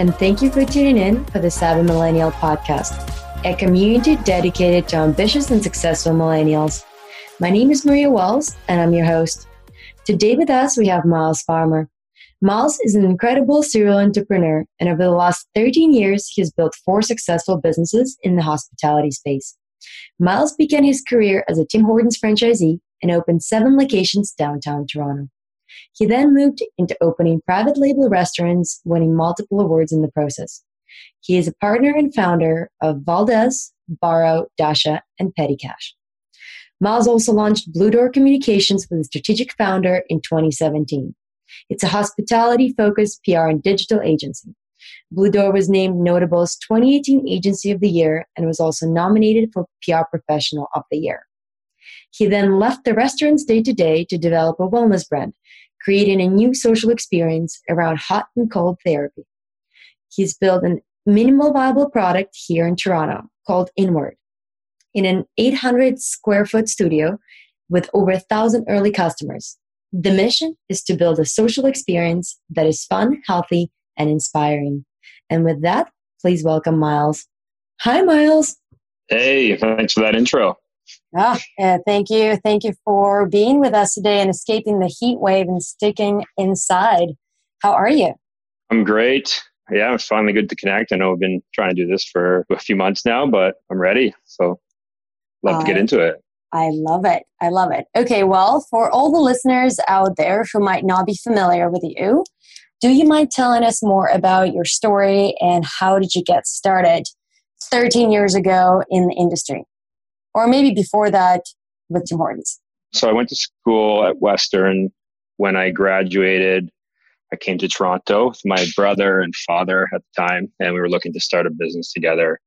And thank you for tuning in for the Savvy Millennial podcast, a community dedicated to ambitious and successful millennials. My name is Maria Wells, and I'm your host. Today with us, we have Myles Farmer. Myles is an incredible serial entrepreneur, and over the last 13 years, he has built four successful businesses in the hospitality space. Myles began his career as a Tim Hortons franchisee and opened seven locations downtown Toronto. He then moved into opening private label restaurants, winning multiple awards in the process. He is a partner and founder of Valdez, Baro, Dasha, and Petty Cash. Myles also launched Blue Door Communications with a strategic founder in 2017. It's a hospitality focused PR and digital agency. Blue Door was named Notable's 2018 Agency of the Year and was also nominated for PR Professional of the Year. He then left the restaurants day to day to develop a wellness brand, creating a new social experience around hot and cold therapy. He's built a minimal viable product here in Toronto called Inward in an 800 square foot studio with over a thousand early customers. The mission is to build a social experience that is fun, healthy, and inspiring. And with that, please welcome Myles. Hi, Myles. Hey, thanks for that intro. Ah, yeah, thank you. Thank you for being with us today and escaping the heat wave and sticking inside. How are you? I'm great. Yeah, it's finally good to connect. I know I've been trying to do this for a few months now, but I'm ready. So love I, to get into it. I love it. I love it. Okay, well, for all the listeners out there who might not be familiar with you, do you mind telling us more about your story and how did you get started 13 years ago in the industry? Or maybe before that with Tim Hortons? So I went to school at Western. When I graduated, I came to Toronto with my brother and father at the time, and we were looking to start a business together.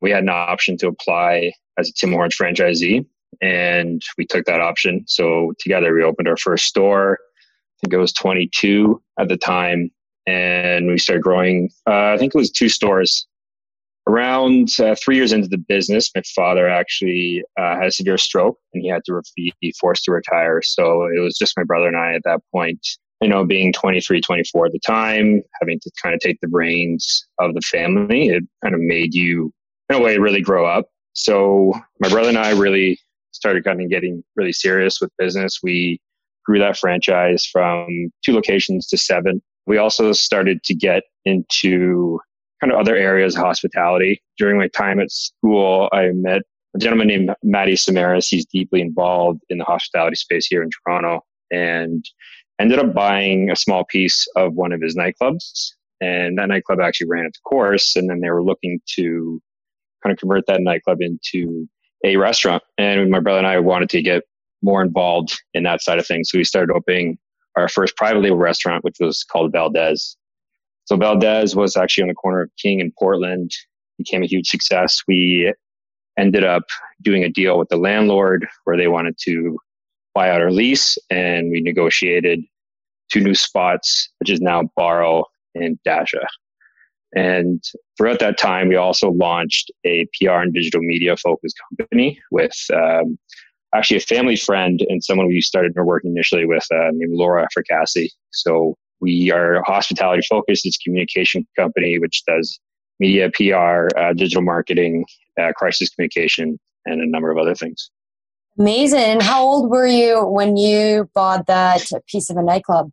We had an option to apply as a Tim Hortons franchisee, and we took that option. So together we opened our first store. I think it was 22 at the time, and we started growing. Uh, I think it was two stores around uh, three years into the business, my father actually uh, had a severe stroke and he had to re- be forced to retire. So it was just my brother and I at that point, you know, being 23, 24 at the time, having to kind of take the reins of the family. It kind of made you, in a way, really grow up. So my brother and I really started kind of getting really serious with business. We grew that franchise from two locations to seven. We also started to get into kind of other areas of hospitality. During my time at school, I met a gentleman named Matty Samaras. He's deeply involved in the hospitality space here in Toronto and ended up buying a small piece of one of his nightclubs. And that nightclub actually ran its course. And then they were looking to kind of convert that nightclub into a restaurant. And my brother and I wanted to get more involved in that side of things. So we started opening our first private label restaurant, which was called Valdez. So Valdez was actually on the corner of King and Portland, became a huge success. We ended up doing a deal with the landlord where they wanted to buy out our lease, and we negotiated two new spots, which is now Baro and Dasha. And throughout that time, we also launched a PR and digital media focused company with um, actually a family friend and someone we started working initially with uh, named Laura Fricassi. So we are hospitality focused. It's a communication company which does media, PR, uh, digital marketing, uh, crisis communication, and a number of other things. Amazing. How old were you when you bought that piece of a nightclub?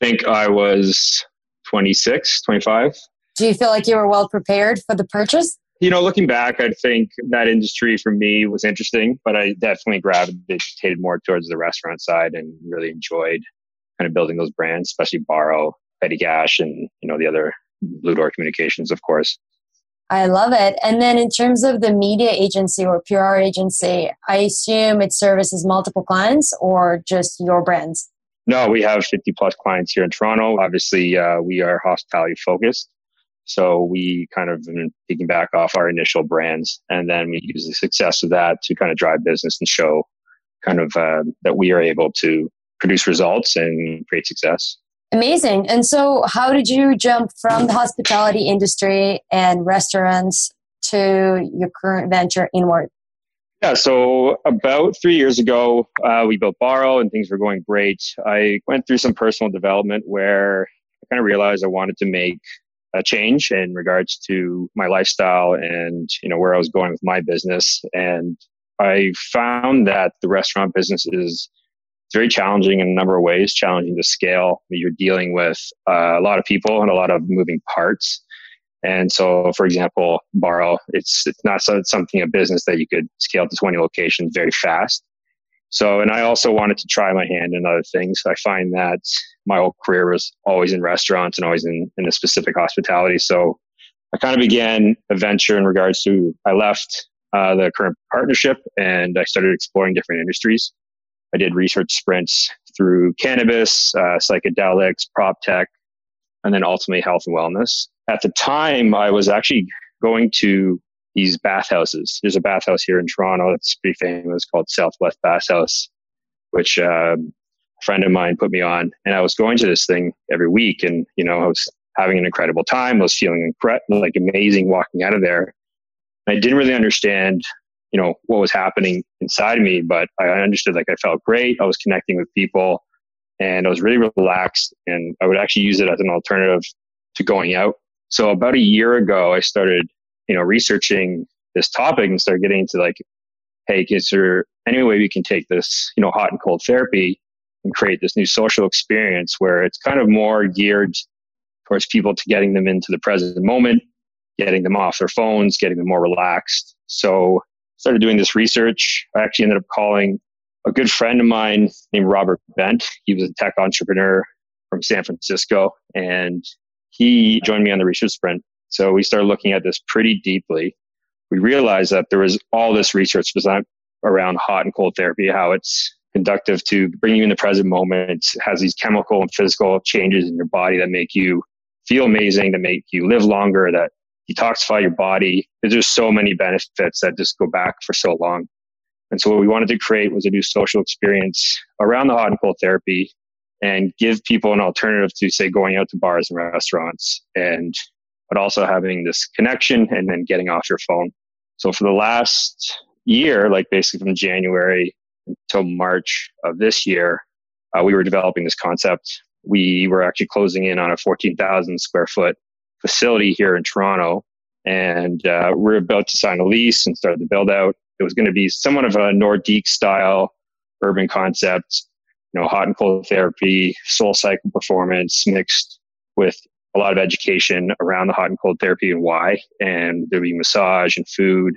I think I was 26, 25. Do you feel like you were well prepared for the purchase? You know, looking back, I think that industry for me was interesting, but I definitely gravitated more towards the restaurant side and really enjoyed kind of building those brands, especially Baro, Petty Cash, and you know the other Blue Door Communications, of course. I love it. And then in terms of the media agency or PR agency, I assume it services multiple clients or just your brands. No, we have 50 plus clients here in Toronto. Obviously, uh, we are hospitality focused. So we kind of been picking back off our initial brands, and then we use the success of that to kind of drive business and show kind of uh, that we are able to produce results and create success. Amazing. And so, how did you jump from the hospitality industry and restaurants to your current venture inward? Yeah, so about three years ago, uh, we built Baro and things were going great. I went through some personal development where I kind of realized I wanted to make a change in regards to my lifestyle and you know where I was going with my business. And I found that the restaurant business is very challenging in a number of ways. Challenging to scale. You're dealing with uh, a lot of people and a lot of moving parts. And so, for example, Baro, it's, it's not something a business that you could scale to 20 locations very fast. So, and I also wanted to try my hand in other things. I find that my whole career was always in restaurants and always in, in a specific hospitality. So I kind of began a venture in regards to, I left uh, the current partnership and I started exploring different industries. I did research sprints through cannabis, uh, psychedelics, prop tech, and then ultimately health and wellness. At the time, I was actually going to these bathhouses. There's a bathhouse here in Toronto that's pretty famous called Southwest Bathhouse, which um, a friend of mine put me on. And I was going to this thing every week, and you know, I was having an incredible time. I was feeling incre- like amazing walking out of there. I didn't really understand, you know, what was happening inside of me, but I understood like I felt great. I was connecting with people, and I was really relaxed. And I would actually use it as an alternative to going out. So about a year ago, I started you know, researching this topic and started getting into like, hey, is there any way we can take this, you know, hot and cold therapy and create this new social experience where it's kind of more geared towards people to getting them into the present moment, getting them off their phones, getting them more relaxed. So started doing this research. I actually ended up calling a good friend of mine named Robert Bent. He was a tech entrepreneur from San Francisco and he joined me on the research sprint. So we started looking at this pretty deeply. We realized that there was all this research around hot and cold therapy, how it's conductive to bring you in the present moment. It has these chemical and physical changes in your body that make you feel amazing, that make you live longer, that detoxify your body. There's just so many benefits that just go back for so long. And so what we wanted to create was a new social experience around the hot and cold therapy and give people an alternative to say going out to bars and restaurants and but also having this connection and then getting off your phone. So for the last year, like basically from January until March of this year, uh, we were developing this concept. We were actually closing in on a 14,000 square foot facility here in Toronto, and uh, we're about to sign a lease and start the build out. It was going to be somewhat of a Nordik style urban concept, you know, hot and cold therapy, SoulCycle performance mixed with a lot of education around the hot and cold therapy and why. And there'll be massage and food,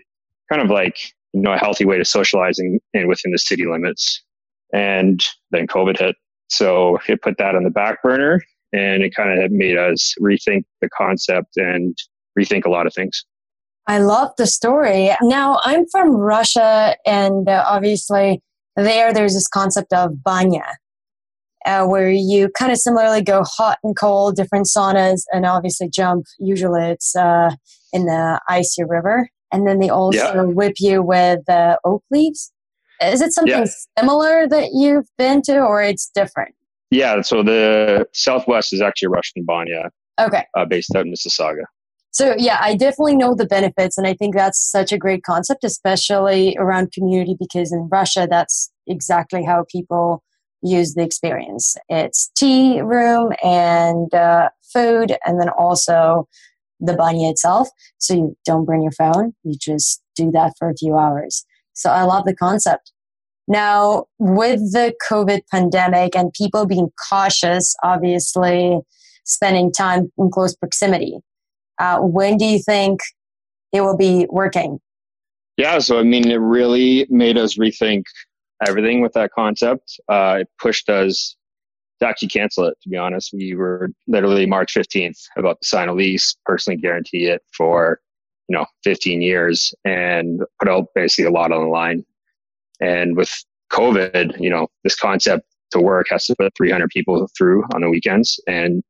kind of like you know a healthy way to socializing and within the city limits. And then COVID hit, so it put that on the back burner, and it kind of made us rethink the concept and rethink a lot of things. I love the story. Now I'm from Russia, and uh, obviously there there's this concept of banya, uh, where you kind of similarly go hot and cold, different saunas, and obviously jump. Usually it's uh, in the icy river. And then they also yeah. whip you with uh, oak leaves. Is it something yeah. similar that you've been to, or it's different? Yeah, so the Southwest is actually a Russian banya. Okay. Uh, based out in Mississauga. So, yeah, I definitely know the benefits, and I think that's such a great concept, especially around community, because in Russia, that's exactly how people use the experience. It's tea room and uh, food, and then also the banya itself. So you don't bring your phone, you just do that for a few hours. So I love the concept. Now, with the COVID pandemic and people being cautious, obviously spending time in close proximity, uh, when do you think it will be working? Yeah, so I mean, it really made us rethink everything with that concept. Uh, it pushed us to actually cancel it. To be honest, we were literally March 15th about to sign a lease, personally guarantee it for you know 15 years, and put out basically a lot on the line. And with COVID, you know, this concept to work has to put 300 people through on the weekends, and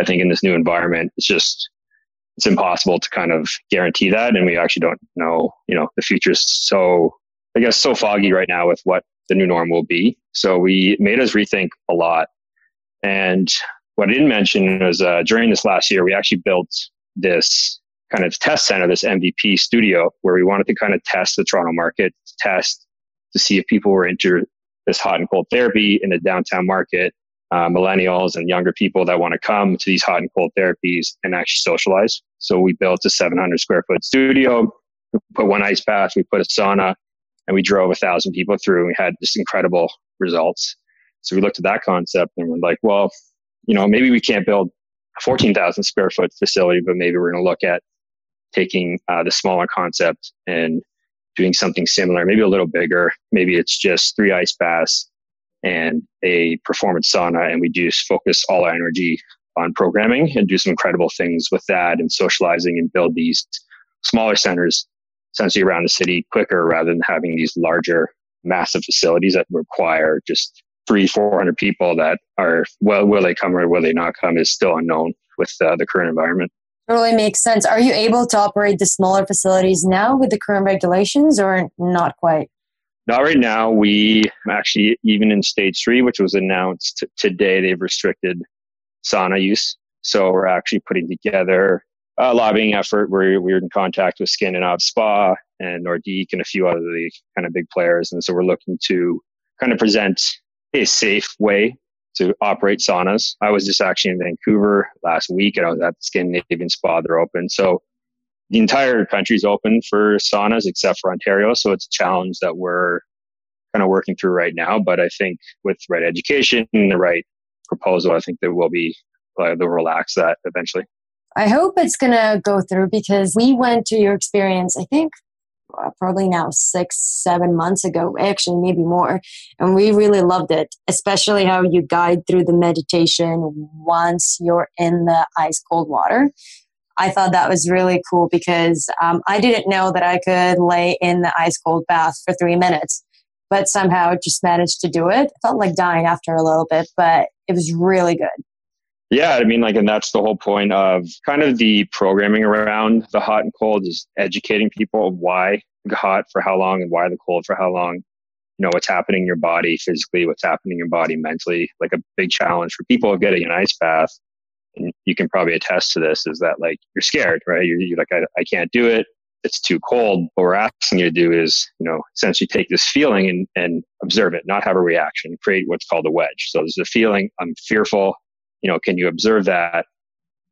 I think in this new environment, it's just it's impossible to kind of guarantee that, and we actually don't know. You know, the future is so I guess so foggy right now with what the new norm will be. So we made us rethink a lot. And what I didn't mention was uh, during this last year, we actually built this kind of test center, this MVP studio, where we wanted to kind of test the Toronto market, test to see if people were into this hot and cold therapy in the downtown market. uh, millennials and younger people that want to come to these hot and cold therapies and actually socialize. So we built a 700 square foot studio, put one ice bath, we put a sauna, and we drove a thousand people through. And we had just incredible results. So we looked at that concept and we're like, well, you know, maybe we can't build a 14,000 square foot facility, but maybe we're going to look at taking uh, the smaller concept and doing something similar, maybe a little bigger. Maybe it's just three ice baths and a performance sauna, and we just focus all our energy on programming and do some incredible things with that and socializing and build these smaller centers essentially around the city quicker rather than having these larger, massive facilities that require just three, 400 people that are, well, will they come or will they not come is still unknown with uh, the current environment. Totally makes sense. Are you able to operate the smaller facilities now with the current regulations or not quite? Not right now. We actually, even in stage three, which was announced today, they've restricted sauna use. So we're actually putting together a lobbying effort where we're in contact with Scandinave Spa and Nordik and a few other kind of big players. And so we're looking to kind of present a safe way to operate saunas. I was just actually in Vancouver last week and I was at the Scandinavian Spa. They're open. So the entire country is open for saunas except for Ontario. So it's a challenge that we're kind of working through right now. But I think with the right education and the right proposal, I think there will be, uh, they'll relax that eventually. I hope it's going to go through because we went to your experience, I think probably now six, seven months ago, actually, maybe more. And we really loved it, especially how you guide through the meditation once you're in the ice cold water. I thought that was really cool because um, I didn't know that I could lay in the ice cold bath for three minutes, but somehow just managed to do it. I felt like dying after a little bit, but it was really good. Yeah, I mean, like, and that's the whole point of kind of the programming around the hot and cold is educating people of why the hot for how long and why the cold for how long. You know, what's happening in your body physically, what's happening in your body mentally. Like a big challenge for people of getting an ice bath, and you can probably attest to this, is that like you're scared, right? You're, you're like, I, I can't do it. It's too cold. What we're asking you to do is, you know, essentially take this feeling and, and observe it, not have a reaction, create what's called a wedge. So there's a feeling, I'm fearful, you know, can you observe that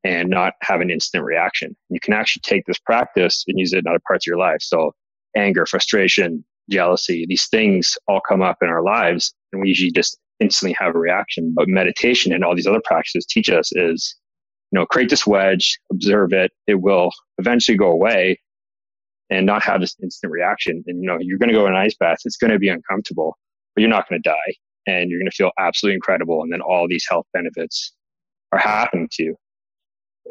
and not have an instant reaction? You can actually take this practice and use it in other parts of your life. So anger, frustration, jealousy, these things all come up in our lives and we usually just instantly have a reaction. But meditation and all these other practices teach us is, you know, create this wedge, observe it. It will eventually go away and not have this instant reaction. And, you know, you're going to go in an ice bath. It's going to be uncomfortable, but you're not going to die and you're going to feel absolutely incredible. And then all these health benefits are happening to you.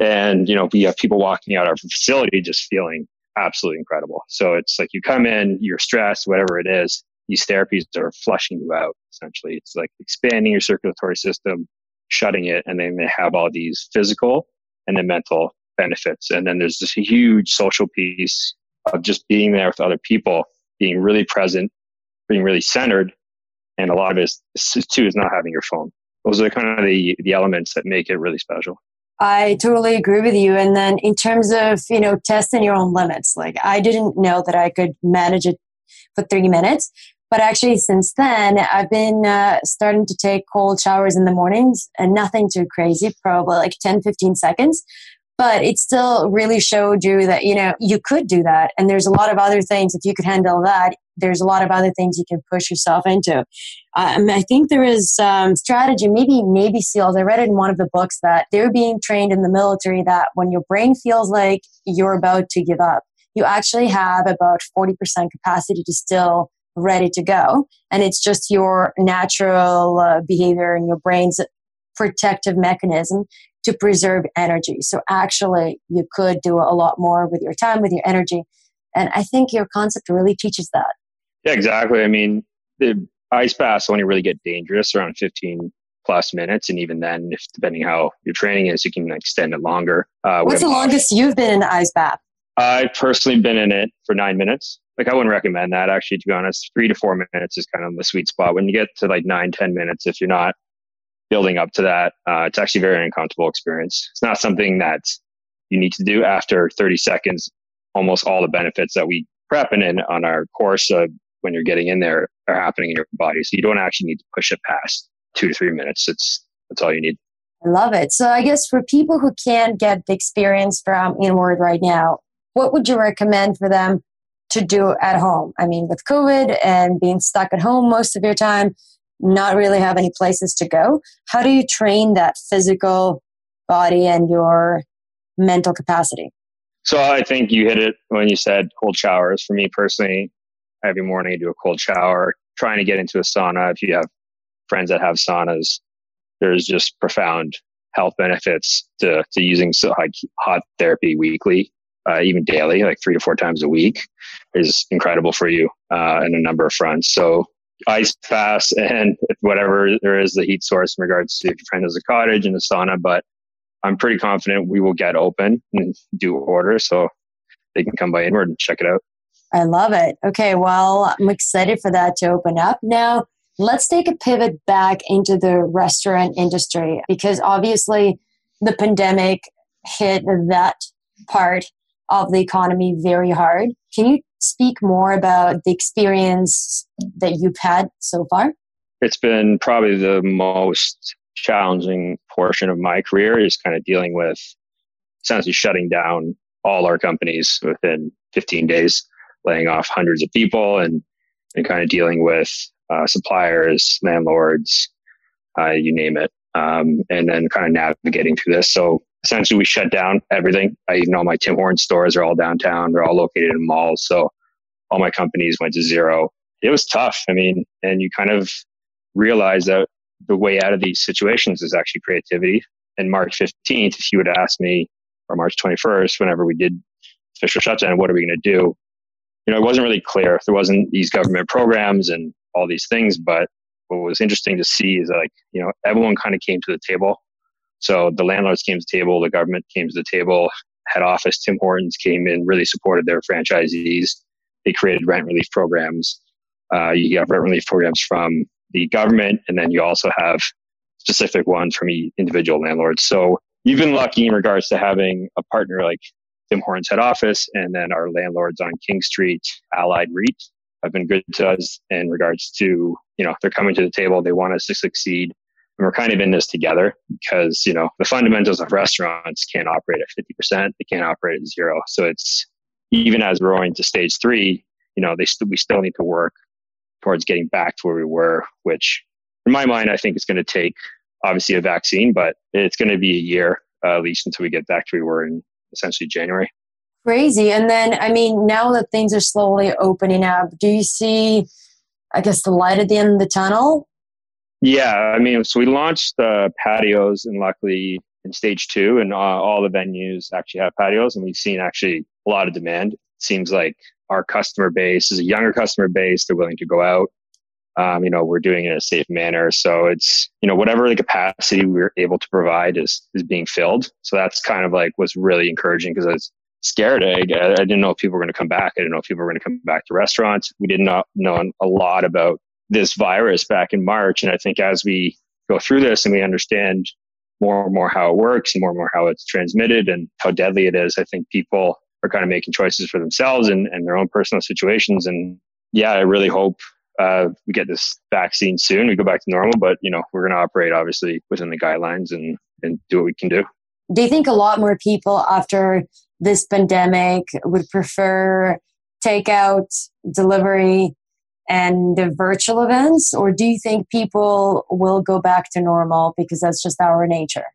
And, you know, we have people walking out of our facility just feeling absolutely incredible. So it's like you come in, you're stressed, whatever it is, these therapies are flushing you out essentially. It's like expanding your circulatory system, shutting it, and then they have all these physical and then mental benefits. And then there's this huge social piece of just being there with other people, being really present, being really centered. And a lot of it is, too is not having your phone those are kind of the, the elements that make it really special. I totally agree with you. And then in terms of, you know, testing your own limits, like I didn't know that I could manage it for three minutes. But actually, since then, I've been uh, starting to take cold showers in the mornings and nothing too crazy, probably like 10, 15 seconds but it still really showed you that you know you could do that and there's a lot of other things if you could handle that there's a lot of other things you can push yourself into um, i think there is um, strategy maybe navy seals i read it in one of the books that they're being trained in the military that when your brain feels like you're about to give up you actually have about 40% capacity to still ready to go and it's just your natural uh, behavior and your brain's protective mechanism to preserve energy. So actually, you could do a lot more with your time, with your energy. And I think your concept really teaches that. Yeah, exactly. I mean, the ice baths only really get dangerous around 15 plus minutes. And even then, if depending how your training is, you can extend it longer. Uh, What's the longest you've been in the ice bath? I've personally been in it for nine minutes. Like I wouldn't recommend that actually, to be honest. Three to four minutes is kind of the sweet spot. When you get to like nine, ten minutes, if you're not building up to that, uh, it's actually a very uncomfortable experience. It's not something that you need to do after 30 seconds. Almost all the benefits that we prep and in on our course uh, when you're getting in there are happening in your body. So you don't actually need to push it past two to three minutes. It's that's all you need. I love it. So I guess for people who can't get the experience from Inward right now, what would you recommend for them to do at home? I mean, with COVID and being stuck at home most of your time, not really have any places to go, how do you train that physical body and your mental capacity? So I think you hit it when you said cold showers. For me personally, every morning do a cold shower, trying to get into a sauna. If you have friends that have saunas, there's just profound health benefits to, to using so hot therapy weekly, uh, even daily, like three to four times a week is incredible for you uh, in a number of fronts. So ice baths and whatever there is the heat source in regards to if your friend has a cottage and a sauna, but I'm pretty confident we will get open and do order so they can come by inward and check it out. I love it. Okay, well, I'm excited for that to open up. Now, let's take a pivot back into the restaurant industry because obviously the pandemic hit that part of the economy very hard. Can you speak more about the experience that you've had so far? It's been probably the most challenging portion of my career is kind of dealing with essentially shutting down all our companies within 15 days, laying off hundreds of people and, and kind of dealing with uh, suppliers, landlords, uh, you name it. Um, and then kind of navigating through this. So essentially we shut down everything. I even know my Tim Hortons stores are all downtown. They're all located in malls. So all my companies went to zero. It was tough. I mean, and you kind of realize that the way out of these situations is actually creativity. And March 15th, if you would ask me, or March 21st, whenever we did official shutdown, what are we going to do? You know, it wasn't really clear. There wasn't these government programs and all these things, but what was interesting to see is like, you know, everyone kind of came to the table. So the landlords came to the table, the government came to the table, head office, Tim Hortons came in, really supported their franchisees. They created rent relief programs. Uh, you have rent relief programs from the government, and then you also have specific ones from individual landlords. So you've been lucky in regards to having a partner like Tim Hortons head office, and then our landlords on King Street, Allied REIT, have been good to us in regards to you know they're coming to the table, they want us to succeed, and we're kind of in this together because you know the fundamentals of restaurants can't operate at 50%, they can't operate at zero. So it's even as we're going to stage three, you know they st- we still need to work towards getting back to where we were, which in my mind, I think it's going to take obviously a vaccine, but it's going to be a year uh, at least until we get back to where we were in essentially January. Crazy. And then, I mean, now that things are slowly opening up, do you see, I guess, the light at the end of the tunnel? Yeah. I mean, so we launched the patios, and luckily in stage two, and uh, all the venues actually have patios, and we've seen actually a lot of demand. It seems like our customer base is a younger customer base. They're willing to go out. Um, you know, we're doing it in a safe manner. So it's, you know, whatever the capacity we're able to provide is, is being filled. So that's kind of like was really encouraging because I was scared. I, I didn't know if people were going to come back. I didn't know if people were going to come back to restaurants. We did not know a lot about this virus back in March. And I think as we go through this and we understand more and more how it works and more and more how it's transmitted and how deadly it is, I think people are kind of making choices for themselves and, and their own personal situations. And yeah, I really hope uh, we get this vaccine soon. We go back to normal, but you know we're going to operate obviously within the guidelines and and do what we can do. Do you think a lot more people after this pandemic would prefer takeout, delivery, and the virtual events, or do you think people will go back to normal because that's just our nature?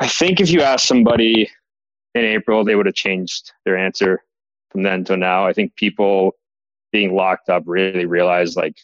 I think if you ask somebody in April, they would have changed their answer from then to now. I think people being locked up really realized like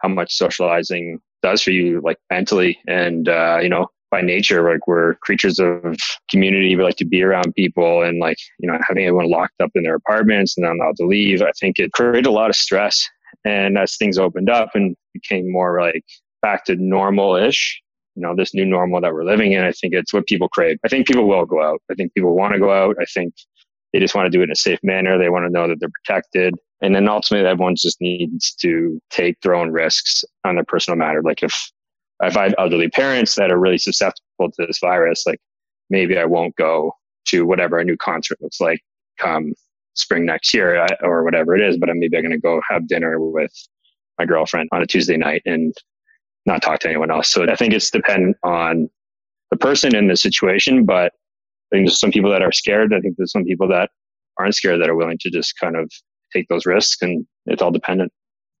how much socializing does for you, like mentally and uh, you know by nature, like we're creatures of community. We like to be around people and like you know having everyone locked up in their apartments and not allowed to leave. I think it created a lot of stress. And as things opened up and became more like back to normal ish, you know, this new normal that we're living in, I think it's what people crave. I think people will go out. I think people want to go out. I think they just want to do it in a safe manner. They want to know that they're protected. And then ultimately everyone just needs to take their own risks on their personal matter. Like if if I have elderly parents that are really susceptible to this virus, like maybe I won't go to whatever a new concert looks like come spring next year or whatever it is, but I'm maybe I'm going to go have dinner with my girlfriend on a Tuesday night and not talk to anyone else. So I think it's dependent on the person and the situation. But I think there's some people that are scared. I think there's some people that aren't scared that are willing to just kind of take those risks, and it's all dependent.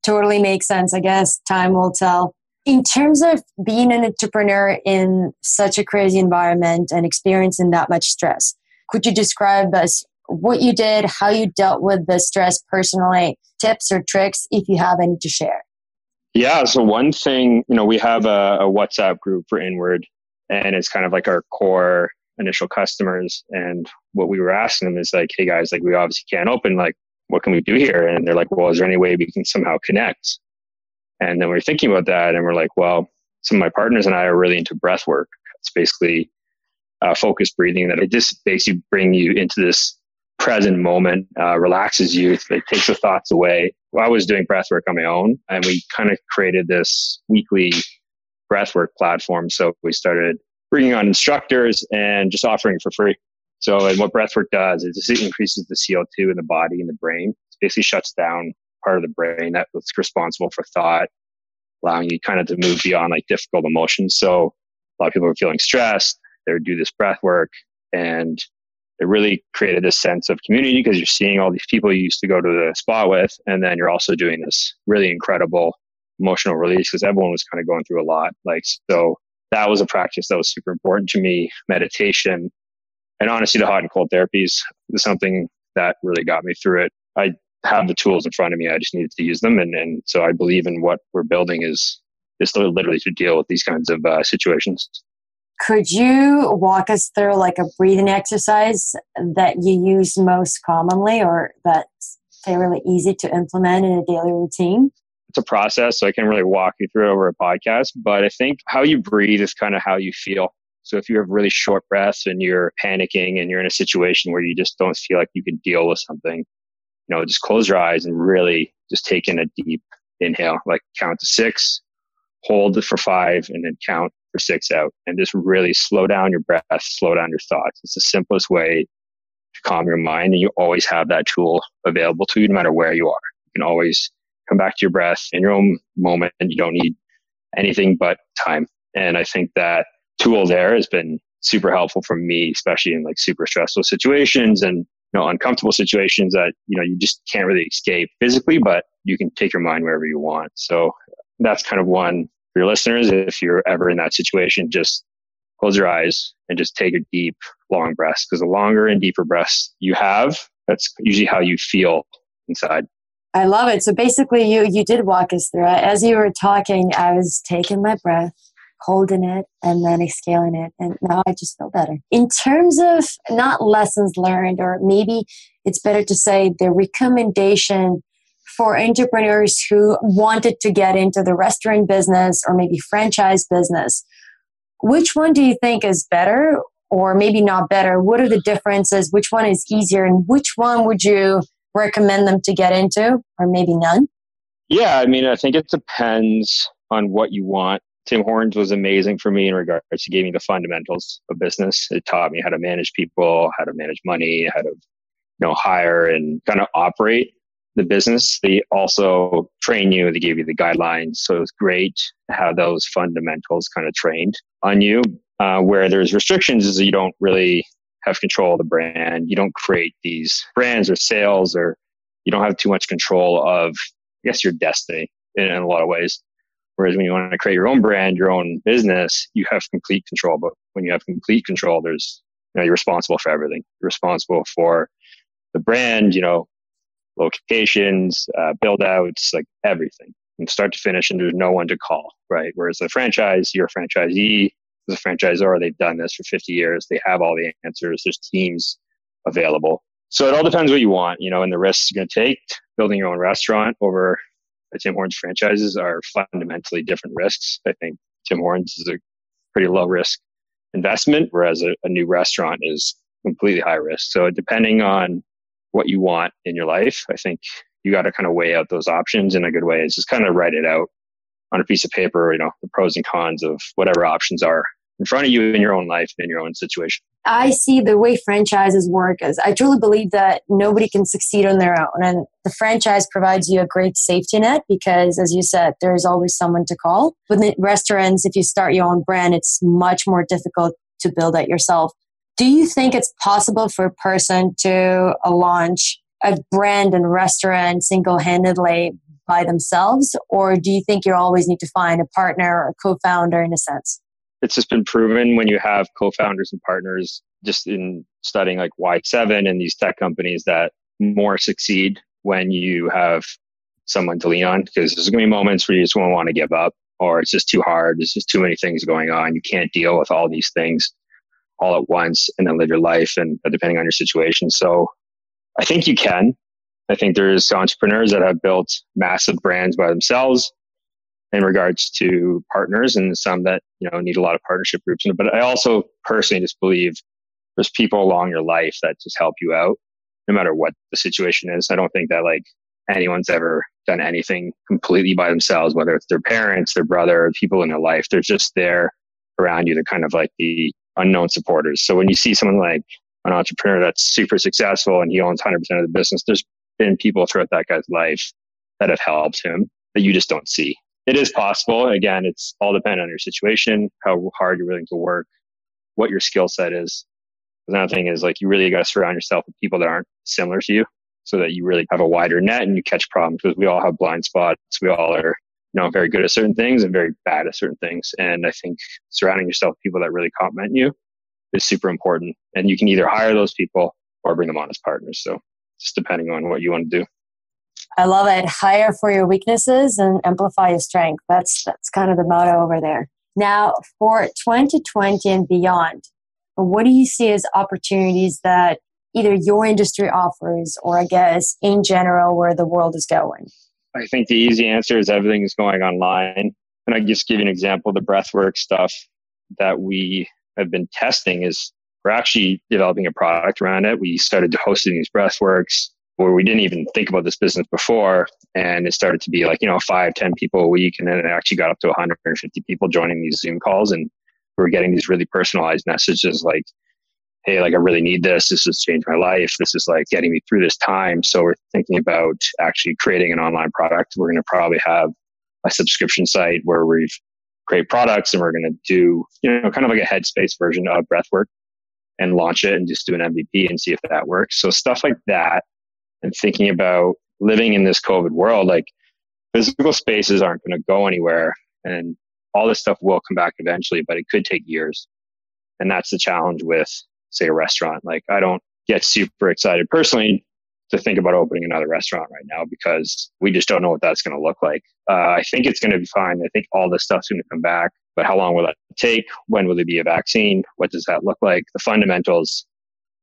Totally makes sense. I guess time will tell. In terms of being an entrepreneur in such a crazy environment and experiencing that much stress, could you describe us what you did, how you dealt with the stress personally, tips or tricks if you have any to share? Yeah. So one thing, you know, we have a, a WhatsApp group for Inward, and it's kind of like our core initial customers. And what we were asking them is like, hey guys, like we obviously can't open, like what can we do here? And they're like, well, is there any way we can somehow connect? And then we are thinking about that, and we're like, well, some of my partners and I are really into breath work. It's basically uh, focused breathing that it just basically bring you into this present moment, uh, relaxes you, it takes the thoughts away. Well, I was doing breath work on my own, and we kind of created this weekly breathwork platform. So we started bringing on instructors and just offering for free. So, and what breathwork does is it increases the CO2 in the body and the brain. It basically shuts down part of the brain that's responsible for thought, allowing you kind of to move beyond like difficult emotions. So, a lot of people are feeling stressed. They would do this breath work and it really created this sense of community because you're seeing all these people you used to go to the spa with. And then you're also doing this really incredible emotional release because everyone was kind of going through a lot. Like, so that was a practice that was super important to me. Meditation and honestly, the hot and cold therapies is something that really got me through it. I have the tools in front of me. I just needed to use them. And, and so I believe in what we're building is, is literally to deal with these kinds of uh, situations. Could you walk us through like a breathing exercise that you use most commonly or that's fairly easy to implement in a daily routine? It's a process, so I can't really walk you through it over a podcast, but I think how you breathe is kind of how you feel. So if you have really short breaths and you're panicking and you're in a situation where you just don't feel like you can deal with something, you know, just close your eyes and really just take in a deep inhale, like count to six, hold for five, and then count for six out. And just really slow down your breath, slow down your thoughts. It's the simplest way to calm your mind. And you always have that tool available to you no matter where you are. You can always come back to your breath in your own moment and you don't need anything but time. And I think that tool there has been super helpful for me, especially in like super stressful situations and you know uncomfortable situations that you know you just can't really escape physically, but you can take your mind wherever you want. So that's kind of one for your listeners. If you're ever in that situation, just close your eyes and just take a deep, long breath. Because the longer and deeper breaths you have, that's usually how you feel inside. I love it. So basically, you you did walk us through it. As you were talking, I was taking my breath holding it and then exhaling it. And now I just feel better. In terms of not lessons learned, or maybe it's better to say the recommendation for entrepreneurs who wanted to get into the restaurant business or maybe franchise business, which one do you think is better or maybe not better? What are the differences? Which one is easier? And which one would you recommend them to get into or maybe none? Yeah, I mean, I think it depends on what you want Tim Hortons was amazing for me in regards to gave me the fundamentals of business. It taught me how to manage people, how to manage money, how to you know hire and kind of operate the business. They also train you. They gave you the guidelines, so it was great to have those fundamentals kind of trained on you. Uh, where there's restrictions is you don't really have control of the brand. You don't create these brands or sales, or you don't have too much control of, I guess, your destiny in, in a lot of ways. Whereas when you want to create your own brand, your own business, you have complete control. But when you have complete control, there's you know you're responsible for everything. You're responsible for the brand, you know, locations, uh, build outs, like everything from start to finish, and there's no one to call, right? Whereas a franchise, you're a franchisee, a franchisor, they've done this for 50 years. They have all the answers. There's teams available. So it all depends what you want, you know, and the risks you're going to take. Building your own restaurant over Tim Hortons franchises are fundamentally different risks. I think Tim Hortons is a pretty low risk investment, whereas a, a new restaurant is completely high risk. So depending on what you want in your life, I think you got to kind of weigh out those options in a good way. Is just kind of write it out on a piece of paper, you know, the pros and cons of whatever options are in front of you in your own life, in your own situation. I see the way franchises work as I truly believe that nobody can succeed on their own. And the franchise provides you a great safety net because, as you said, there's always someone to call. With restaurants, if you start your own brand, it's much more difficult to build it yourself. Do you think it's possible for a person to uh, launch a brand and restaurant single handedly by themselves? Or do you think you always need to find a partner or a co founder in a sense? It's just been proven when you have co-founders and partners just in studying like Y7 and these tech companies that more succeed when you have someone to lean on because there's going to be moments where you just won't want to give up or it's just too hard. There's just too many things going on. You can't deal with all these things all at once and then live your life and uh, depending on your situation. So I think you can. I think there's entrepreneurs that have built massive brands by themselves in regards to partners and some that you know need a lot of partnership groups. But i also personally just believe there's people along your life that just help you out no matter what the situation is. I don't think that like anyone's ever done anything completely by themselves whether it's their parents their brother people in their life. They're just there around you they're kind of like the unknown supporters. So when you see someone like an entrepreneur that's super successful and he owns 100% of the business there's been people throughout that guy's life that have helped him that you just don't see it is possible. Again, it's all dependent on your situation, how hard you're willing to work, what your skill set is. Another thing is like you really got to surround yourself with people that aren't similar to you so that you really have a wider net and you catch problems because we all have blind spots. We all are, you know, very good at certain things and very bad at certain things. And I think surrounding yourself with people that really complement you is super important. And you can either hire those people or bring them on as partners. So just depending on what you want to do. I love it. Hire for your weaknesses and amplify your strength. That's that's kind of the motto over there. Now, for 2020 and beyond, what do you see as opportunities that either your industry offers or I guess in general where the world is going? I think the easy answer is everything is going online. And I just give you an example, the breathwork stuff that we have been testing is we're actually developing a product around it. We started hosting these breathworks where we didn't even think about this business before and it started to be like you know five ten people a week and then it actually got up to 150 people joining these zoom calls and we are getting these really personalized messages like hey like i really need this. This has changed my life. This is like getting me through this time. So we're thinking about actually creating an online product. We're going to probably have a subscription site where we've create products and we're going to do you know kind of like a headspace version of breathwork and launch it and just do an mvp and see if that works. So stuff like that and thinking about living in this COVID world, like physical spaces aren't going to go anywhere and all this stuff will come back eventually, but it could take years. And that's the challenge with, say, a restaurant. Like, I don't get super excited personally to think about opening another restaurant right now because we just don't know what that's going to look like. Uh, I think it's going to be fine. I think all this stuff's going to come back, but how long will that take? When will there be a vaccine? What does that look like? The fundamentals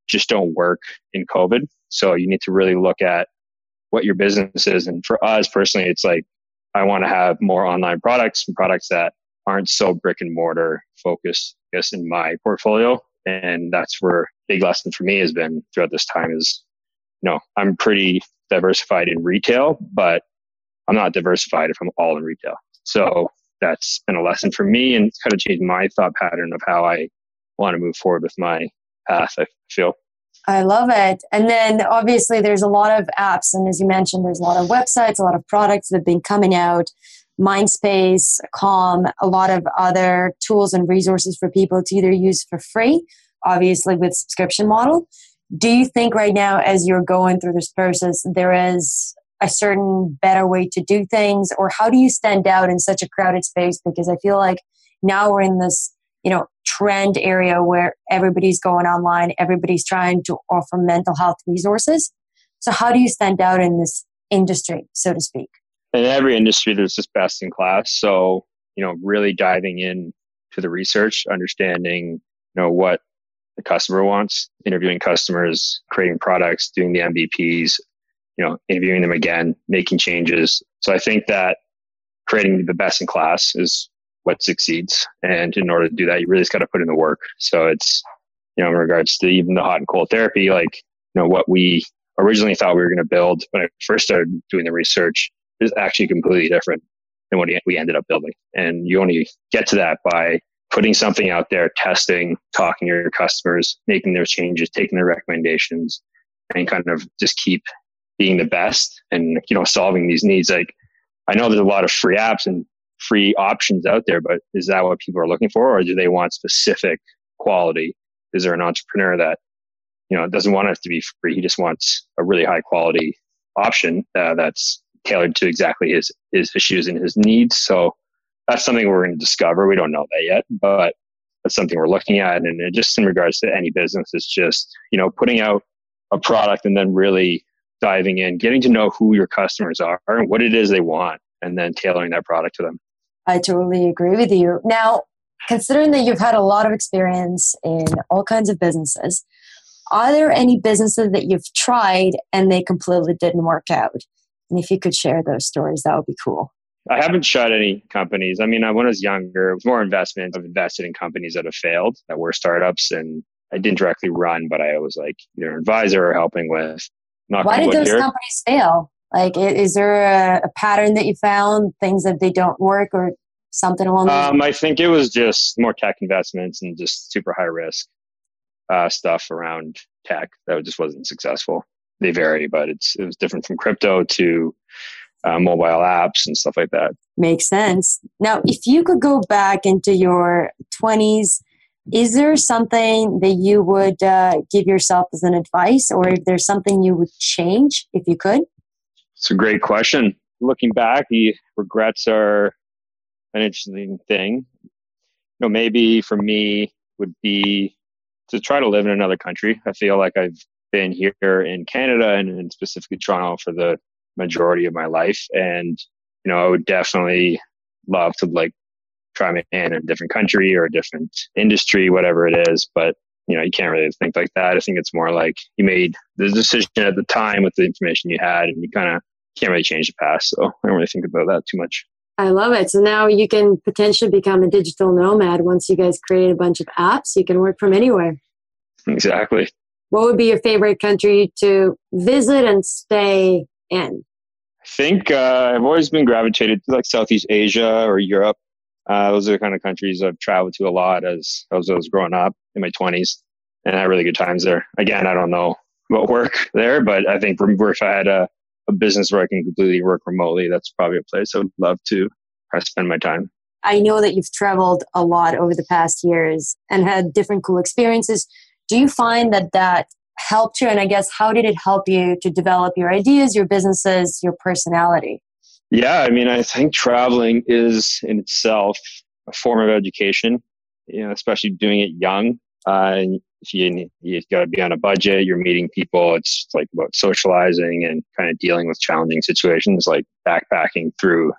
just don't work in COVID. So you need to really look at what your business is. And for us personally, it's like I want to have more online products and products that aren't so brick and mortar focused, I guess, in my portfolio. And that's where big lesson for me has been throughout this time is, you know, I'm pretty diversified in retail, but I'm not diversified if I'm all in retail. So that's been a lesson for me and it's kind of changed my thought pattern of how I want to move forward with my path, I feel. I love it. And then obviously there's a lot of apps, and as you mentioned, there's a lot of websites, a lot of products that have been coming out. Mindspace, Calm, a lot of other tools and resources for people to either use for free, obviously with subscription model. Do you think right now, as you're going through this process, there is a certain better way to do things, or how do you stand out in such a crowded space? Because I feel like now we're in this you know trend area where everybody's going online everybody's trying to offer mental health resources. So how do you stand out in this industry so to speak? In every industry there's this best in class. So you know really diving in to the research understanding you know what the customer wants interviewing customers creating products doing the mvps you know interviewing them again making changes. So i think that creating the best in class is what succeeds. And in order to do that, you really just got to put in the work. So it's, you know, in regards to even the hot and cold therapy, like, you know, what we originally thought we were going to build when I first started doing the research is actually completely different than what we ended up building. And you only get to that by putting something out there, testing, talking to your customers, making those changes, taking their recommendations, and kind of just keep being the best and you know solving these needs. Like I know there's a lot of free apps and free options out there, but is that what people are looking for, or do they want specific quality? Is there an entrepreneur that you know doesn't want it to be free? He just wants a really high quality option uh, that's tailored to exactly his his issues and his needs. So that's something we're going to discover. We don't know that yet, but that's something we're looking at. And just in regards to any business, it's just you know putting out a product and then really diving in, getting to know who your customers are and what it is they want, and then tailoring that product to them. I totally agree with you. Now, considering that you've had a lot of experience in all kinds of businesses, are there any businesses that you've tried and they completely didn't work out? And if you could share those stories, that would be cool. I haven't shot any companies. I mean, when I was younger, it was more investment. I've invested in companies that have failed, that were startups, and I didn't directly run, but I was like either an advisor or helping with. Why did those here. companies fail? Like, is there a, a, pattern that you found, things that they don't work, or something along those? Um, I think it was just more tech investments and just super high risk uh, stuff around tech that just wasn't successful. They vary, but it's it was different from crypto to uh, mobile apps and stuff like that. Makes sense. Now, if you could go back into your twenties, is there something that you would uh, give yourself as an advice, or if there's something you would change if you could? It's a great question. Looking back, the regrets are an interesting thing. You know, maybe for me would be to try to live in another country. I feel like I've been here in Canada and, specifically Toronto for the majority of my life, and you know, I would definitely love to like try my hand in a different country or a different industry, whatever it is. But you know, you can't really think like that. I think it's more like you made the decision at the time with the information you had, and you kind of can't really change the past. So I don't really think about that too much. I love it. So now you can potentially become a digital nomad once you guys create a bunch of apps. You can work from anywhere. Exactly. What would be your favorite country to visit and stay in? I think uh, I've always been gravitated to like Southeast Asia or Europe. Uh, those are the kind of countries I've traveled to a lot as, as I was growing up in my 20s and I had really good times there. Again, I don't know about work there, but I think if I had a a business where I can completely work remotely, that's probably a place I would love to spend my time. I know that you've traveled a lot over the past years and had different cool experiences. Do you find that that helped you? And I guess, how did it help you to develop your ideas, your businesses, your personality? Yeah, I mean, I think traveling is in itself a form of education, you know, especially doing it young. Uh, if you you got to be on a budget, you're meeting people. It's like about socializing and kind of dealing with challenging situations. Like backpacking through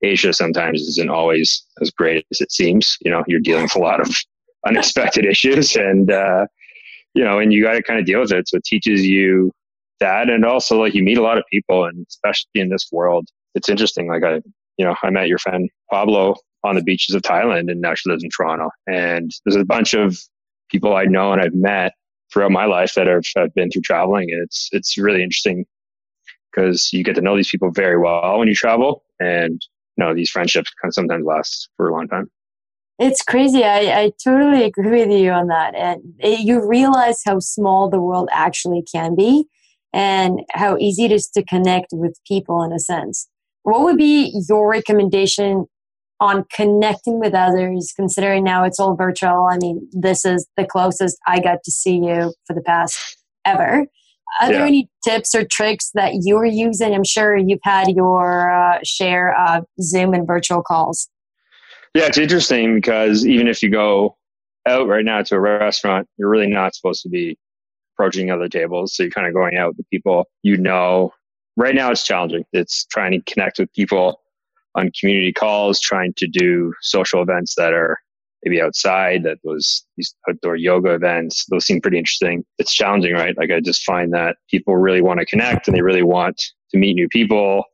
Asia sometimes isn't always as great as it seems. You know, you're dealing with a lot of unexpected issues, and uh, you know, and you got to kind of deal with it. So it teaches you that, and also like you meet a lot of people, and especially in this world, it's interesting. Like I, you know, I met your friend Pablo on the beaches of Thailand and now she lives in Toronto. And there's a bunch of people I know and I've met throughout my life that have, have been through traveling. And it's, it's really interesting because you get to know these people very well when you travel. And, you know, these friendships can sometimes last for a long time. It's crazy. I, I totally agree with you on that. And it, you realize how small the world actually can be and how easy it is to connect with people in a sense. What would be your recommendation on connecting with others, considering now it's all virtual. I mean, this is the closest I got to see you for the past ever. Are yeah. there any tips or tricks that you're using? I'm sure you've had your uh, share of Zoom and virtual calls. Yeah, it's interesting because even if you go out right now to a restaurant, you're really not supposed to be approaching other tables. So you're kind of going out with people you know. Right now, it's challenging. It's trying to connect with people on community calls, trying to do social events that are maybe outside, that was these outdoor yoga events. Those seem pretty interesting. It's challenging, right? Like I just find that people really want to connect and they really want to meet new people,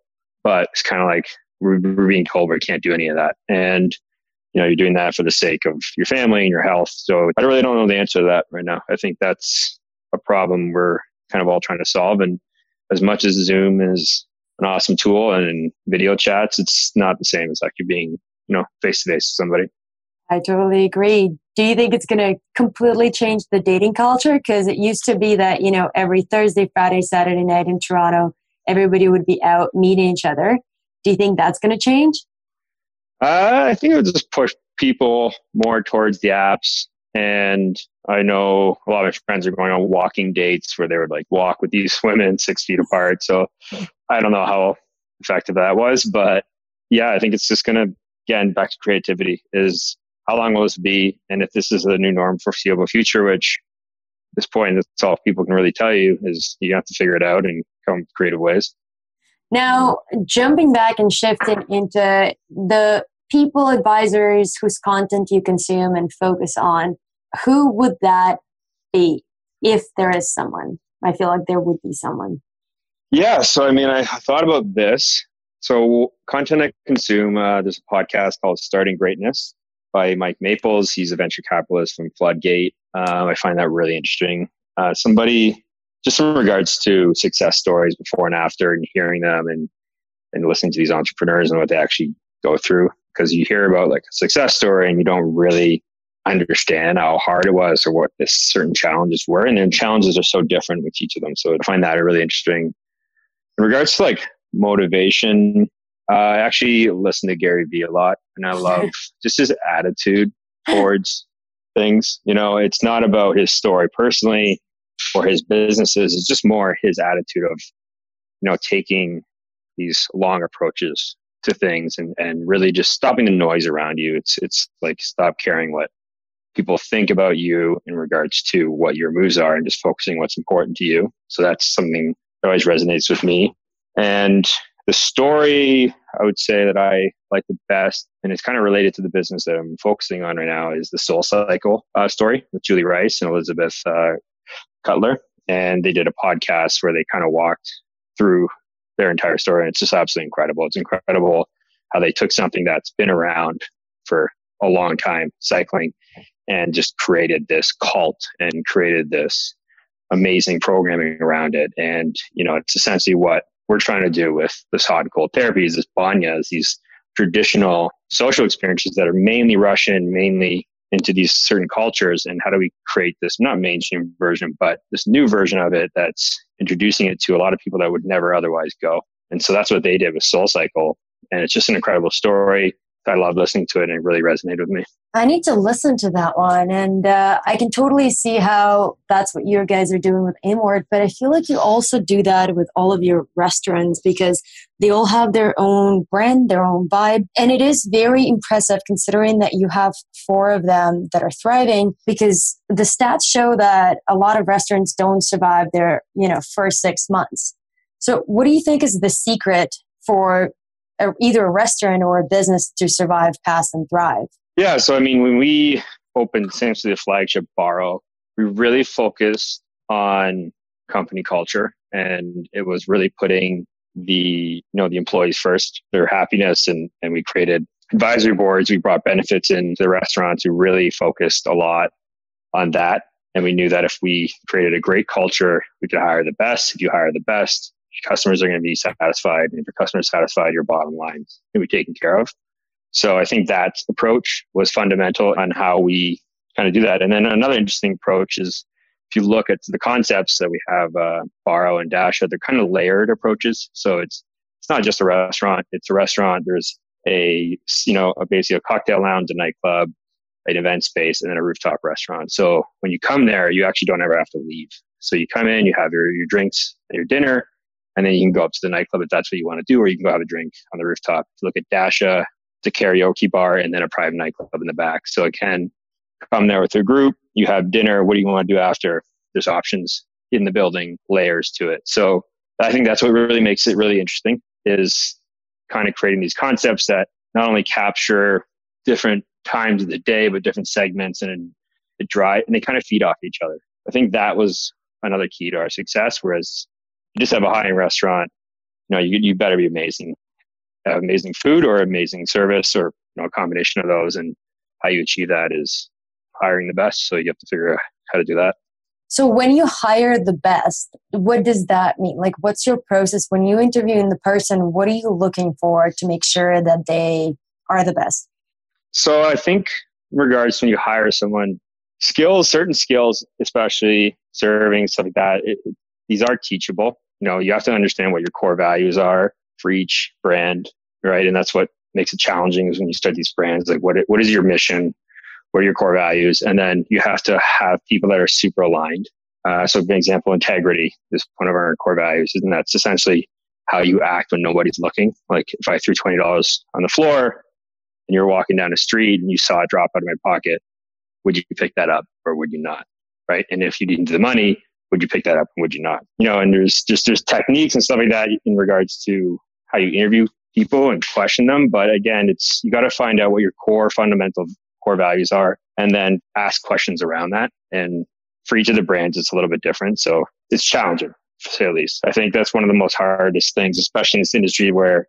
but it's kind of like we're, we're being told we can't do any of that. And you know, you're doing that for the sake of your family and your health. So I really don't know the answer to that right now. I think that's a problem we're kind of all trying to solve. And as much as Zoom is an awesome tool and video chats, it's not the same as actually being, you know, face to face with somebody. I totally agree. Do you think it's going to completely change the dating culture? Because it used to be that, you know, every Thursday, Friday, Saturday night in Toronto, everybody would be out meeting each other. Do you think that's going to change? Uh, I think it would just push people more towards the apps. And I know a lot of my friends are going on walking dates where they would like walk with these women six feet apart. So I don't know how effective that was, but yeah, I think it's just going to, again, back to creativity is how long will this be? And if this is the new norm for foreseeable future, which at this point, that's all people can really tell you is you have to figure it out and come creative ways. Now, jumping back and shifting into the people advisors whose content you consume and focus on, who would that be if there is someone? I feel like there would be someone. Yeah, so I mean, I thought about this. So, content I consume, uh, there's a podcast called Starting Greatness by Mike Maples. He's a venture capitalist from Floodgate. Uh, I find that really interesting. Uh, somebody, just in regards to success stories before and after, and hearing them and and listening to these entrepreneurs and what they actually go through, because you hear about like a success story and you don't really understand how hard it was or what the certain challenges were, and then challenges are so different with each of them. So I find that really interesting. In regards to like motivation, uh, I actually listen to Gary Vee a lot, and I love just his attitude towards things. You know, it's not about his story personally or his businesses. It's just more his attitude of, you know, taking these long approaches to things and, and really just stopping the noise around you. It's it's like stop caring what people think about you in regards to what your moves are and just focusing what's important to you. So that's something that always resonates with me. And the story I would say that I like the best, and it's kind of related to the business that I'm focusing on right now, is the SoulCycle uh, story with Julie Rice and Elizabeth uh, Cutler. And they did a podcast where they kind of walked through their entire story. And it's just absolutely incredible. It's incredible how they took something that's been around for a long time, cycling, and just created this cult and created this amazing programming around it. And, you know, it's essentially what we're trying to do with this hot and cold therapies, this banyas, these traditional social experiences that are mainly Russian, mainly into these certain cultures, and how do we create this not mainstream version, but this new version of it that's introducing it to a lot of people that would never otherwise go. And so that's what they did with SoulCycle. And it's just an incredible story. I love listening to it and it really resonated with me. I need to listen to that one. And uh, I can totally see how that's what you guys are doing with Inward. But I feel like you also do that with all of your restaurants because they all have their own brand, their own vibe. And it is very impressive considering that you have four of them that are thriving because the stats show that a lot of restaurants don't survive their, you know, first six months. So what do you think is the secret for a, either a restaurant or a business to survive, pass, and thrive? Yeah. So, I mean, when we opened essentially the flagship Baro, we really focused on company culture and it was really putting the you know the employees first their happiness and and we created advisory boards we brought benefits into the restaurants we really focused a lot on that and we knew that if we created a great culture we could hire the best if you hire the best customers are going to be satisfied. And if your customers satisfied, your bottom line is going to be taken care of. So I think that approach was fundamental on how we kind of do that. And then another interesting approach is if you look at the concepts that we have, uh, Baro and Dasha, they're kind of layered approaches. So it's it's not just a restaurant; it's a restaurant. There's a you know a basically a cocktail lounge, a nightclub, an event space, and then a rooftop restaurant. So when you come there, you actually don't ever have to leave. So you come in, you have your your drinks, your dinner, and then you can go up to the nightclub if that's what you want to do, or you can go have a drink on the rooftop. Look at Dasha, a karaoke bar and then a private nightclub in the back. So it can come there with your group. You have dinner. What do you want to do after? There's options in the building, layers to it. So I think that's what really makes it really interesting is kind of creating these concepts that not only capture different times of the day, but different segments and it dry and they kind of feed off each other. I think that was another key to our success. Whereas you just have a high end restaurant, you know, you, you better be amazing, have amazing food or amazing service or you know, a combination of those. And how you achieve that is hiring the best. So you have to figure out how to do that. So when you hire the best, what does that mean? Like, what's your process when you interview the person? What are you looking for to make sure that they are the best? So I think in regards to when you hire someone, skills, certain skills, especially serving, stuff like that, it, these are teachable. You know, you have to understand what your core values are for each brand, right? And that's what makes it challenging is when you start these brands. Like, what what is your mission? What are your core values? And then you have to have people that are super aligned. Uh, so, for example, integrity is one of our core values, and that's essentially how you act when nobody's looking. Like, if I threw twenty dollars on the floor and you're walking down the street and you saw it drop out of my pocket, would you pick that up or would you not? Right? And if you needed the money, would you pick that up and would you not? You know, and there's just there's techniques and stuff like that in regards to how you interview people and question them. But again, it's you got to find out what your core fundamental core values are and then ask questions around that. And for each of the brands, it's a little bit different. So it's challenging, to say least. I think that's one of the most hardest things, especially in this industry where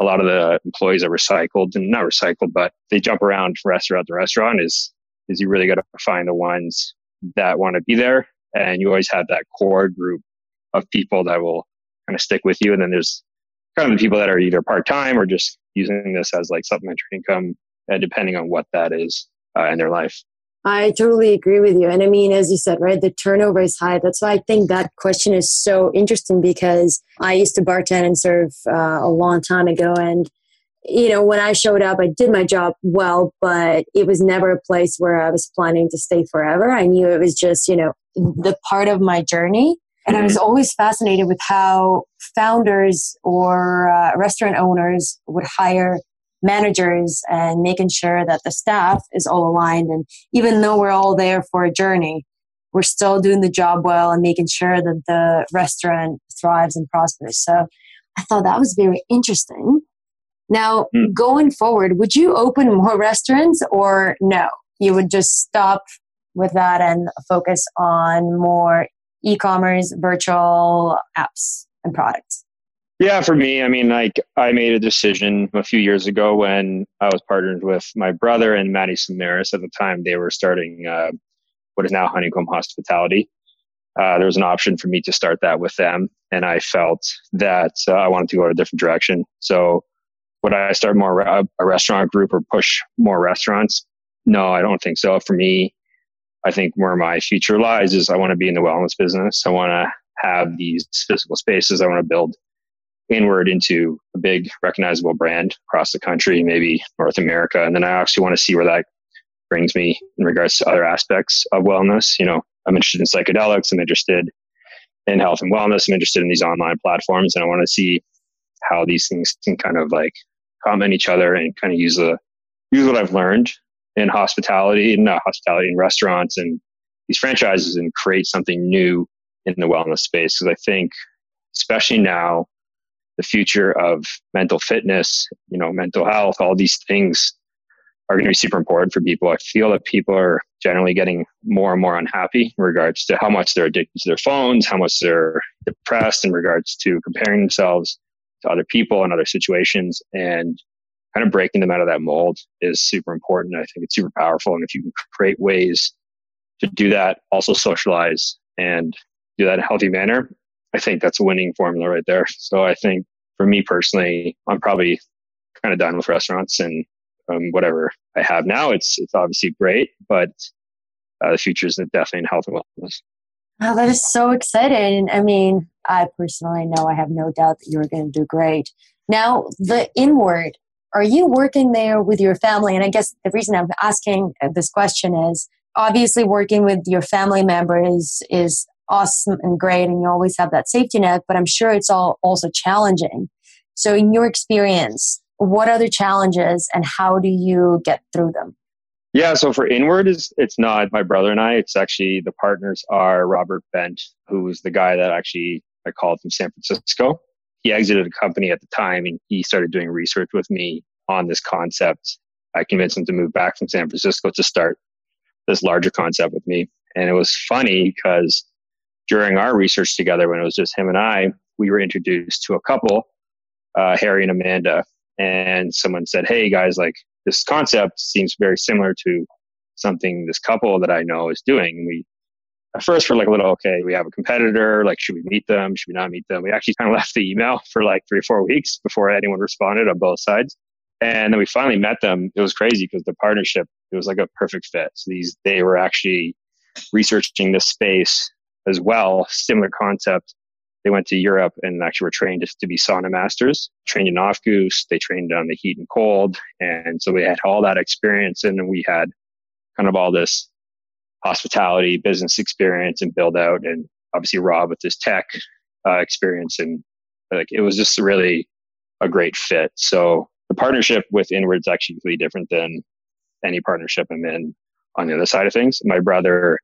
a lot of the employees are recycled and not recycled, but they jump around from restaurant to restaurant is, is you really got to find the ones that want to be there. And you always have that core group of people that will kind of stick with you. And then there's kind of the people that are either part time or just using this as like supplementary income, uh, depending on what that is uh, in their life. I totally agree with you. And I mean, as you said, right, the turnover is high. That's why I think that question is so interesting because I used to bartend and serve uh, a long time ago. And, you know, when I showed up, I did my job well, but it was never a place where I was planning to stay forever. I knew it was just, you know, the part of my journey. And I was always fascinated with how founders or uh, restaurant owners would hire managers and making sure that the staff is all aligned. And even though we're all there for a journey, we're still doing the job well and making sure that the restaurant thrives and prospers. So I thought that was very interesting. Now, mm. going forward, would you open more restaurants or no? You would just stop with that and focus on more e commerce, virtual apps, and products? Yeah, for me, I mean, like I made a decision a few years ago when I was partnered with my brother and Maddie Samaris. At the time, they were starting uh, what is now Honeycomb Hospitality. Uh, there was an option for me to start that with them, and I felt that uh, I wanted to go a different direction. So, would I start more a restaurant group or push more restaurants? No, I don't think so. For me, I think where my future lies is I want to be in the wellness business. I want to have these physical spaces. I want to build inward into a big recognizable brand across the country, maybe North America. And then I actually want to see where that brings me in regards to other aspects of wellness. You know, I'm interested in psychedelics. I'm interested in health and wellness. I'm interested in these online platforms, and I want to see how these things can kind of like complement each other and kind of use the use what I've learned in hospitality, not uh, hospitality in restaurants and these franchises, and create something new in the wellness space. Because I think, especially now, the future of mental fitness, you know, mental health, all these things are going to be super important for people. I feel that people are generally getting more and more unhappy in regards to how much they're addicted to their phones, how much they're depressed in regards to comparing themselves to other people and other situations. And kind of breaking them out of that mold is super important. I think it's super powerful. And if you can create ways to do that, also socialize and do that in a healthy manner, I think that's a winning formula right there. So I think for me personally, I'm probably kind of done with restaurants and um, whatever I have now. It's it's obviously great, but uh, the future is definitely in health and wellness. Oh, that is so exciting. I mean, I personally know I have no doubt that you're going to do great. Now, the inward, are you working there with your family? And I guess the reason I'm asking this question is obviously working with your family members is awesome and great and you always have that safety net but i'm sure it's all also challenging. So in your experience what are the challenges and how do you get through them? Yeah so for inward is it's not my brother and i it's actually the partners are robert bent who's the guy that actually i called from san francisco he exited a company at the time and he started doing research with me on this concept. I convinced him to move back from san francisco to start this larger concept with me. And it was funny because during our research together, when it was just him and I, we were introduced to a couple, uh, Harry and Amanda, and someone said, "Hey guys, like this concept seems very similar to something this couple that I know is doing." And we at first we're like a little okay. We have a competitor. Like, should we meet them? Should we not meet them? We actually kind of left the email for like three or four weeks before anyone responded on both sides. And then we finally met them. It was crazy because the partnership, it was like a perfect fit. So these, they were actually researching this space as well, similar concept. They went to Europe and actually were trained just to be sauna masters, trained in Aufguss. They trained on the heat and cold. And so we had all that experience and we had kind of all this hospitality business experience and build out and obviously Rob with his tech uh, experience and like it was just really a great fit. So the partnership with Inward's actually completely different than any partnership I'm in on the other side of things. My brother,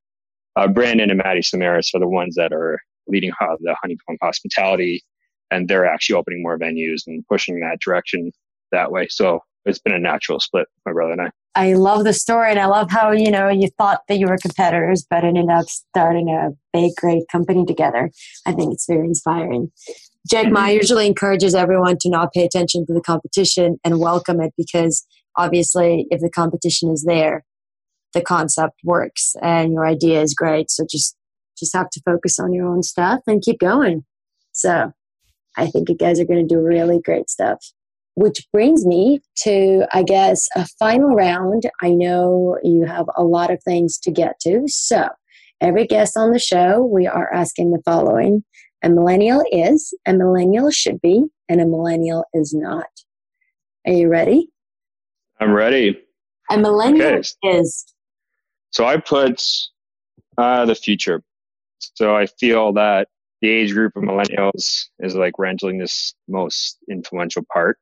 uh, Brandon and Maddie Samaras are the ones that are leading the Honeycomb Hospitality, and they're actually opening more venues and pushing that direction that way. So it's been a natural split, my brother and I. I love the story, and I love how you know you thought that you were competitors, but ended up starting a big, great company together. I think it's very inspiring. Jack Ma mm-hmm. usually encourages everyone to not pay attention to the competition and welcome it because obviously, if the competition is there, the concept works and your idea is great. So just just have to focus on your own stuff and keep going. So I think you guys are going to do really great stuff. Which brings me to, I guess, a final round. I know you have a lot of things to get to. So every guest on the show, we are asking the following a millennial is, a millennial should be, and a millennial is not. Are you ready? I'm ready. A millennial okay. is. So I put uh, the future. So I feel that the age group of millennials is like we're this most influential part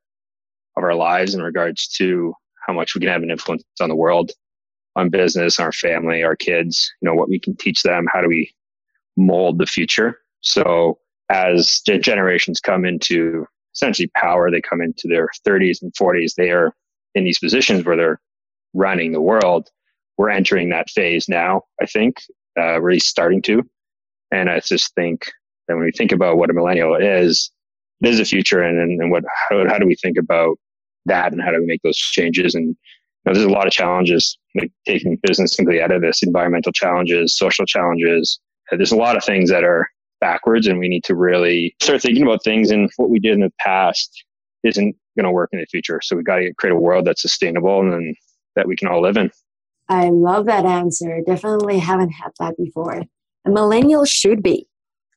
of our lives in regards to how much we can have an influence on the world, on business, our family, our kids, you know, what we can teach them, how do we mold the future. So as generations come into essentially power, they come into their 30s and 40s, they are in these positions where they're running the world. We're entering that phase now, I think, uh, really starting to. And I just think that when we think about what a millennial is, it is a future and, and, what, how, how do we think about that and how do we make those changes? And you know, there's a lot of challenges, like taking business completely out of this, environmental challenges, social challenges. There's a lot of things that are backwards and we need to really start thinking about things and what we did in the past isn't going to work in the future. So we got to create a world that's sustainable and that we can all live in. I love that answer. Definitely haven't had that before. A millennial should be.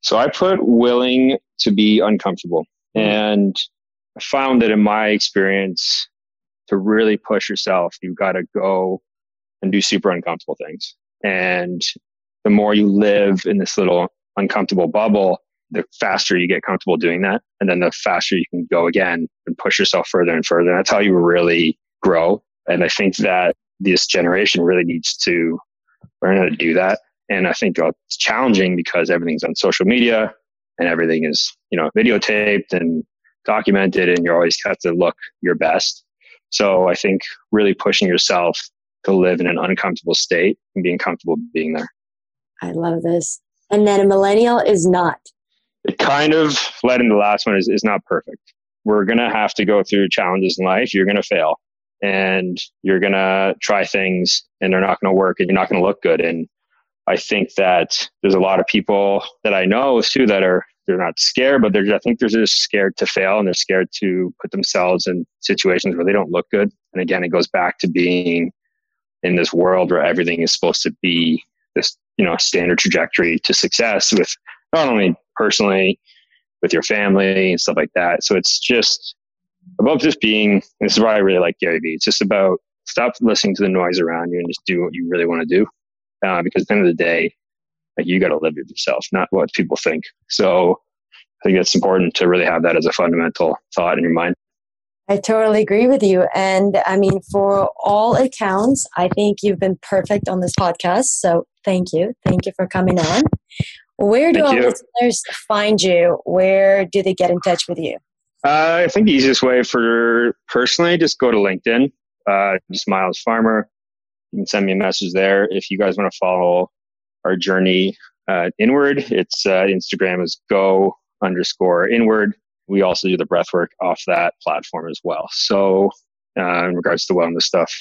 So I put willing to be uncomfortable. Mm. And I found that in my experience, to really push yourself, you've got to go and do super uncomfortable things. And the more you live in this little uncomfortable bubble, the faster you get comfortable doing that. And then the faster you can go again and push yourself further and further. And that's how you really grow. And I think that this generation really needs to learn how to do that. And I think uh, it's challenging because everything's on social media and everything is, you know, videotaped and documented and you're always have to look your best. So I think really pushing yourself to live in an uncomfortable state and being comfortable being there. I love this and then a millennial is not. It kind of led into the last one is, is not perfect. We're going to have to go through challenges in life. You're going to fail and you're going to try things and they're not going to work and you're not going to look good. And I think that there's a lot of people that I know too that are they're not scared, but they're I think they're just scared to fail and they're scared to put themselves in situations where they don't look good. And again, it goes back to being in this world where everything is supposed to be this you know standard trajectory to success with not only personally with your family and stuff like that. So it's just about just being this is why i really like gary vee. It's just about stop listening to the noise around you and just do what you really want to do. Uh, because at the end of the day like you got to live it yourself not what people think so i think it's important to really have that as a fundamental thought in your mind I totally agree with you. And I mean, for all accounts, I think you've been perfect on this podcast. So thank you. Thank you for coming on. Where do thank our you. listeners find you? Where do they get in touch with you? Uh, I think the easiest way for personally, just go to LinkedIn, uh, just Myles Farmer. You can send me a message there. If you guys want to follow our journey uh, inward, it's uh, Instagram is go underscore inward we also do the breath work off that platform as well. So, uh, in regards to wellness stuff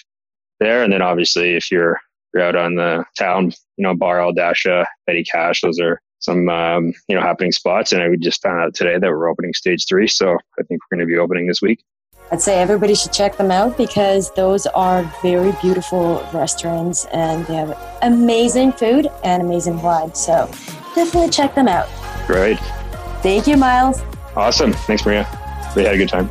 there, and then obviously if you're you're out on the town, you know, Bar Al Dasha, Petty Cash, those are some um, you know happening spots. And I just found out today that we're opening stage three, so I think we're going to be opening this week. I'd say everybody should check them out because those are very beautiful restaurants and they have amazing food and amazing wine. So definitely check them out. Great. Thank you, Myles. Awesome. Thanks, Maria. We had a good time.